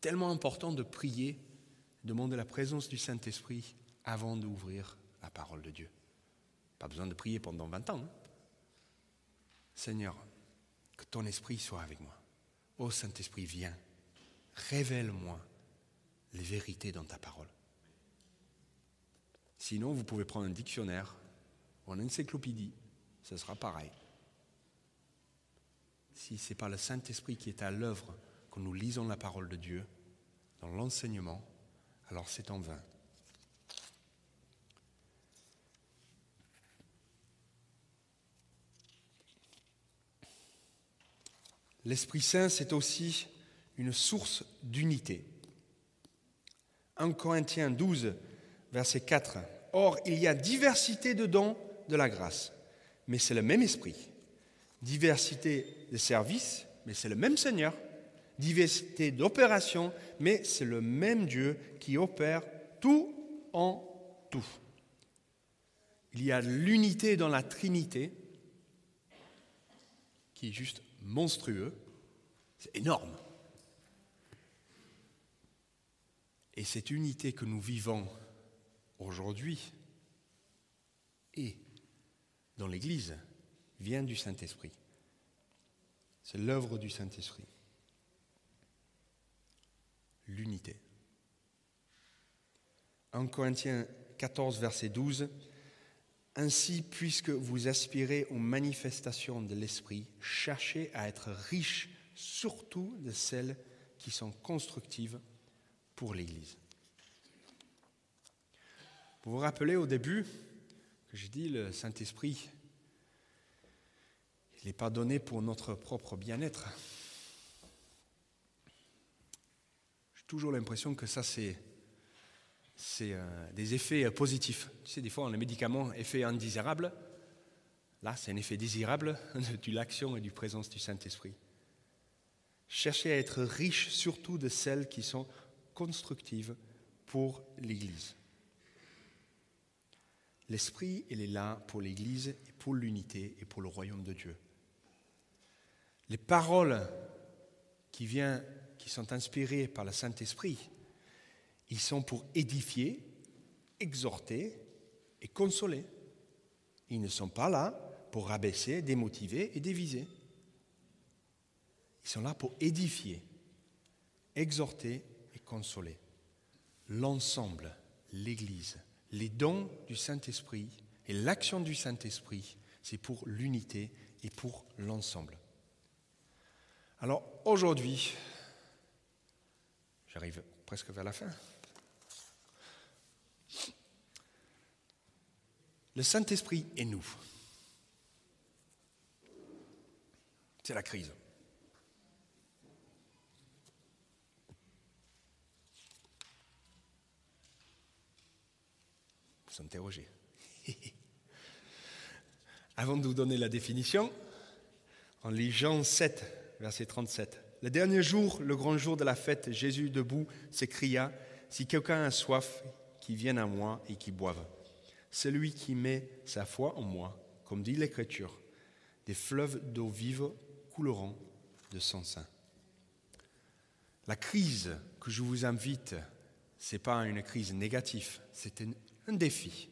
tellement important de prier, demander la présence du Saint-Esprit avant d'ouvrir la parole de Dieu. Pas besoin de prier pendant 20 ans. Hein. Seigneur, que ton esprit soit avec moi. Ô Saint-Esprit, viens, révèle-moi les vérités dans ta parole. Sinon, vous pouvez prendre un dictionnaire ou une encyclopédie, ce sera pareil. Si ce n'est pas le Saint-Esprit qui est à l'œuvre quand nous lisons la parole de Dieu, dans l'enseignement, alors c'est en vain. L'Esprit Saint, c'est aussi une source d'unité. 1 Corinthiens 12, verset 4. Or, il y a diversité de dons de la grâce, mais c'est le même Esprit. Diversité de services, mais c'est le même Seigneur. Diversité d'opérations, mais c'est le même Dieu qui opère tout en tout. Il y a l'unité dans la Trinité qui est juste monstrueux, c'est énorme. Et cette unité que nous vivons aujourd'hui et dans l'Église vient du Saint-Esprit. C'est l'œuvre du Saint-Esprit. L'unité. 1 Corinthiens 14, verset 12. Ainsi, puisque vous aspirez aux manifestations de l'Esprit, cherchez à être riches surtout de celles qui sont constructives pour l'Église. Vous vous rappelez au début que j'ai dit le Saint-Esprit, il n'est pas donné pour notre propre bien-être. J'ai toujours l'impression que ça, c'est c'est euh, des effets euh, positifs. Tu sais, des fois, on a les médicaments, effet indésirable. Là, c'est un effet désirable (laughs) de l'action et du présence du Saint-Esprit. Cherchez à être riche surtout de celles qui sont constructives pour l'Église. L'Esprit, il est là pour l'Église et pour l'unité et pour le royaume de Dieu. Les paroles qui, viennent, qui sont inspirées par le Saint-Esprit, ils sont pour édifier, exhorter et consoler. Ils ne sont pas là pour rabaisser, démotiver et déviser. Ils sont là pour édifier, exhorter et consoler. L'ensemble, l'Église, les dons du Saint-Esprit et l'action du Saint-Esprit, c'est pour l'unité et pour l'ensemble. Alors aujourd'hui, j'arrive presque vers la fin. Le Saint-Esprit et nous. C'est la crise. Vous s'interrogez. (laughs) Avant de vous donner la définition, en lit Jean 7, verset 37. Le dernier jour, le grand jour de la fête, Jésus debout s'écria, Si quelqu'un a soif, qu'il vienne à moi et qu'il boive. Celui qui met sa foi en moi, comme dit l'Écriture, des fleuves d'eau vive couleront de son sein. La crise que je vous invite, ce n'est pas une crise négative, c'est un, défi.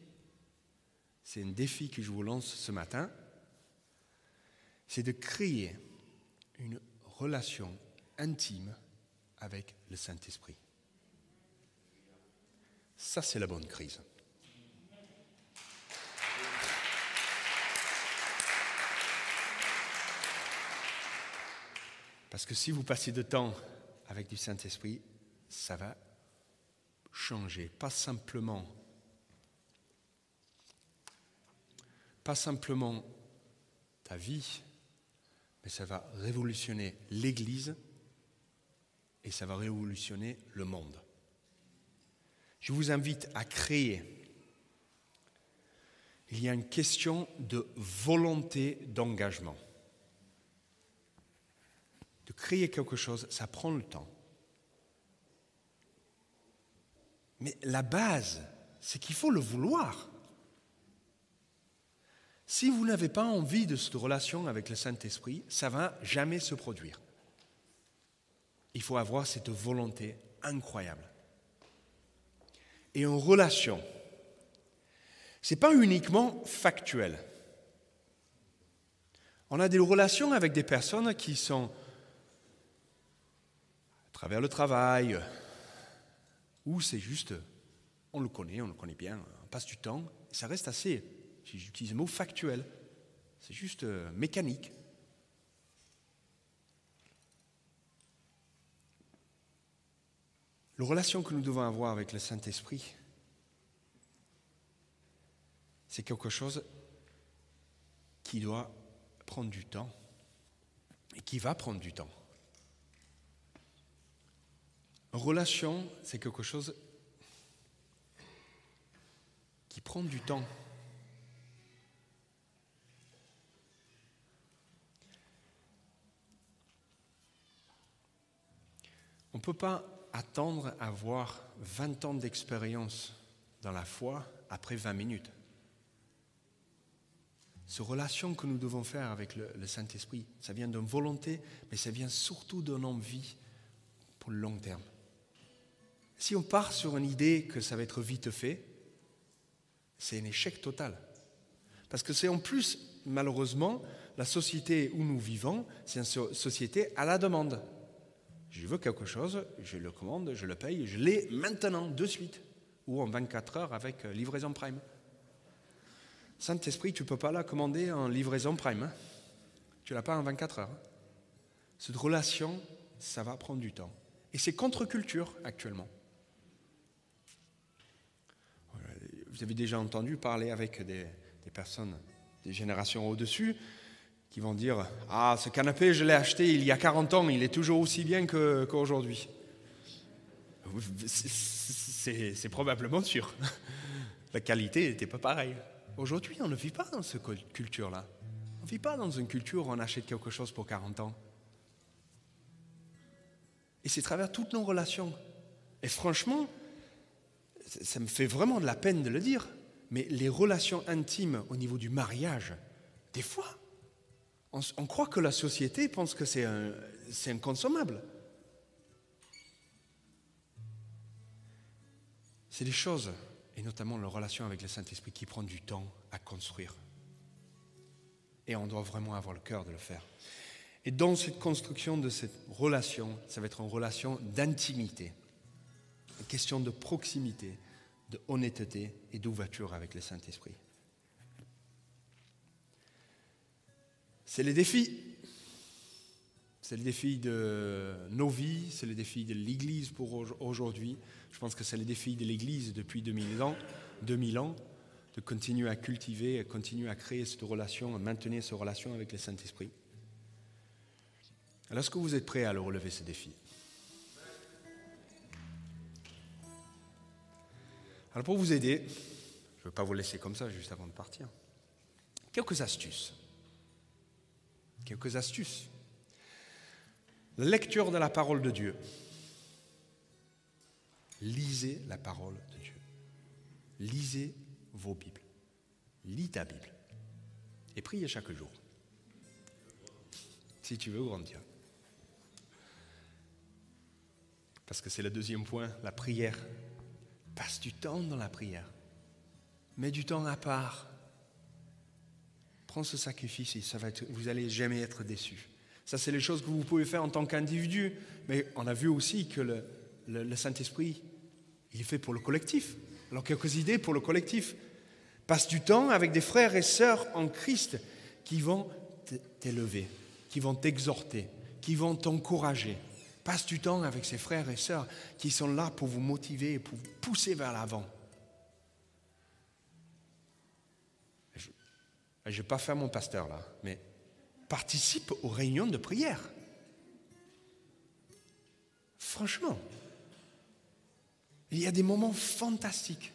C'est un défi que je vous lance ce matin. C'est de créer une relation intime avec le Saint-Esprit. Ça, c'est la bonne crise. Parce que si vous passez de temps avec du Saint-Esprit, ça va changer, pas simplement pas simplement ta vie, mais ça va révolutionner l'Église et ça va révolutionner le monde. je vous invite à créer. Il y a une question de volonté d'engagement. De créer quelque chose, ça prend le temps. Mais la base, c'est qu'il faut le vouloir. Si vous n'avez pas envie de cette relation avec le Saint-Esprit, ça ne va jamais se produire. Il faut avoir cette volonté incroyable. Et en relation, ce n'est pas uniquement factuel. On a des relations avec des personnes qui sont travers le travail, ou c'est juste, on le connaît, on le connaît bien, on passe du temps, ça reste assez J'utilise le mot factuel. C'est juste euh, mécanique. La relation que nous devons avoir avec le Saint-Esprit, c'est quelque chose qui doit prendre du temps et qui va prendre du temps. Relation, c'est quelque chose qui prend du temps. On ne peut pas attendre à avoir 20 ans d'expérience dans la foi après 20 minutes. Ce relation que nous devons faire avec le, Saint-Esprit, ça vient d'une volonté, mais ça vient surtout d'une envie pour le long terme. Si on part sur une idée que ça va être vite fait, c'est un échec total. Parce que c'est en plus, malheureusement, la société où nous vivons, c'est une société à la demande. Je veux quelque chose, je le commande, je le paye, je l'ai maintenant, de suite, ou en 24 heures avec euh, livraison prime. Saint-Esprit, tu ne peux pas la commander en livraison prime. Hein. Tu ne l'as pas en 24 heures. Cette relation, ça va prendre du temps. Et c'est contre-culture actuellement. Vous avez déjà entendu parler avec des, personnes des générations au-dessus qui vont dire Ah, ce canapé, je l'ai acheté il y a 40 ans, il est toujours aussi bien qu'aujourd'hui. C'est probablement sûr. (laughs) La qualité n'était pas pareille. Aujourd'hui, on ne vit pas dans cette culture-là. On ne vit pas dans une culture où on achète quelque chose pour 40 ans. Et c'est à travers toutes nos relations. Et franchement, ça me fait vraiment de la peine de le dire, mais les relations intimes au niveau du mariage, des fois, on, croit que la société pense que c'est inconsommable. C'est des choses, et notamment la relation avec le Saint-Esprit, qui prend du temps à construire. Et on doit vraiment avoir le cœur de le faire. Et dans cette construction de cette relation, ça va être une relation d'intimité, une question de proximité, de honnêteté et d'ouverture avec le Saint-Esprit. C'est les défis. C'est le défi de nos vies, c'est le défi de l'Église pour aujourd'hui. Je pense que c'est le défi de l'Église depuis 2000 ans, 2000 ans, de continuer à cultiver, de continuer à créer cette relation, à maintenir cette relation avec le Saint-Esprit. Alors, est-ce que vous êtes prêts à le relever, ce défi Alors, pour vous aider, je ne veux pas vous laisser comme ça juste avant de partir, quelques astuces quelques astuces. Lecture de la parole de Dieu. Lisez la parole de Dieu. Lisez vos Bibles. Lis ta Bible. Et priez chaque jour. Si tu veux grandir. Parce que c'est le deuxième point, la prière. Passe du temps dans la prière. Mets du temps à part prends ce sacrifice et ça va vous n'allez jamais être déçu. Ça, c'est les choses que vous pouvez faire en tant qu'individu. Mais on a vu aussi que le, le, Saint-Esprit, il est fait pour le collectif. Alors, quelques idées pour le collectif. Passe du temps avec des frères et sœurs en Christ qui vont t'élever, qui vont t'exhorter, qui vont t'encourager. Passe du temps avec ces frères et sœurs qui sont là pour vous motiver, pour vous pousser vers l'avant. Je ne vais pas faire mon pasteur là, mais participe aux réunions de prière. Franchement. Il y a des moments fantastiques.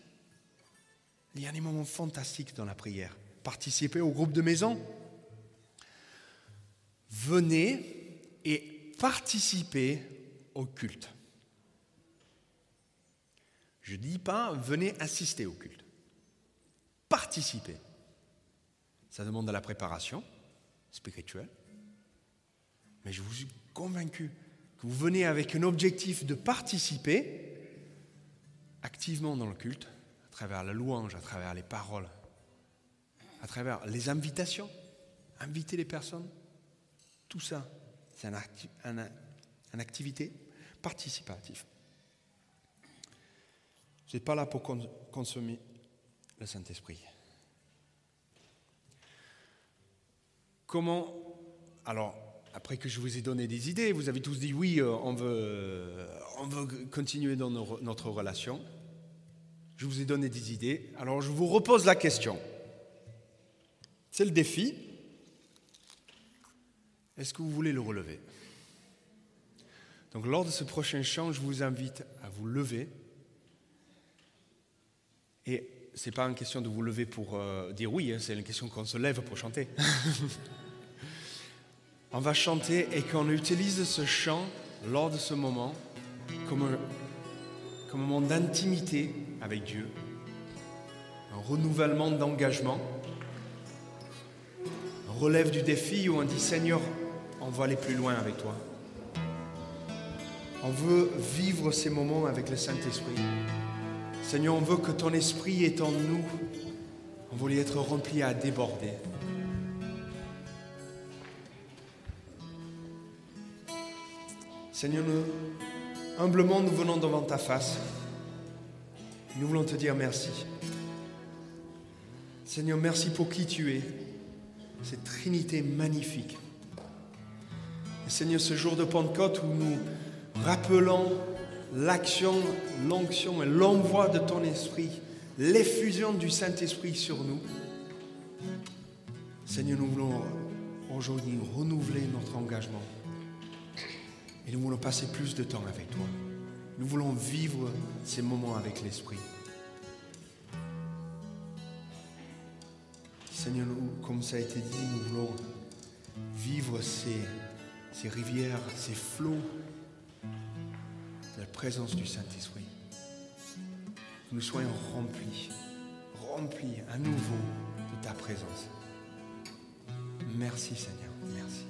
Il y a des moments fantastiques dans la prière. Participez au groupe de maison. Venez et participez au culte. Je ne dis pas venez assister au culte. Participez. Ça demande de la préparation spirituelle. Mais je vous suis convaincu que vous venez avec un objectif de participer activement dans le culte, à travers la louange, à travers les paroles, à travers les invitations, inviter les personnes. Tout ça, c'est une activité participative. Vous n'êtes pas là pour consommer le Saint-Esprit. Comment Alors, après que je vous ai donné des idées, vous avez tous dit oui, euh, on veut, on veut continuer dans notre relation. Je vous ai donné des idées. Alors, je vous repose la question. C'est le défi. Est-ce que vous voulez le relever? Donc, lors de ce prochain chant, je vous invite à vous lever et ce n'est pas une question de vous lever pour euh, dire oui, hein, c'est une question qu'on se lève pour chanter. (laughs) on va chanter et qu'on utilise ce chant lors de ce moment comme un, comme un moment d'intimité avec Dieu, un renouvellement d'engagement, un relève du défi où on dit Seigneur, on va aller plus loin avec toi. On veut vivre ces moments avec le Saint-Esprit. Seigneur, on veut que ton esprit est en nous. On veut être rempli à déborder. Seigneur, nous, humblement, nous venons devant ta face. Nous voulons te dire merci. Seigneur, merci pour qui tu es. Cette Trinité magnifique. Seigneur, ce jour de Pentecôte où nous rappelons l'action, l'onction et l'envoi de ton esprit, l'effusion du Saint-Esprit sur nous. Seigneur, nous voulons aujourd'hui renouveler notre engagement. Et nous voulons passer plus de temps avec toi. Nous voulons vivre ces moments avec l'Esprit. Seigneur, comme ça a été dit, nous voulons vivre ces, ces rivières, ces flots la présence du Saint-Esprit. Nous soyons remplis, remplis à nouveau de ta présence. Merci Seigneur, merci.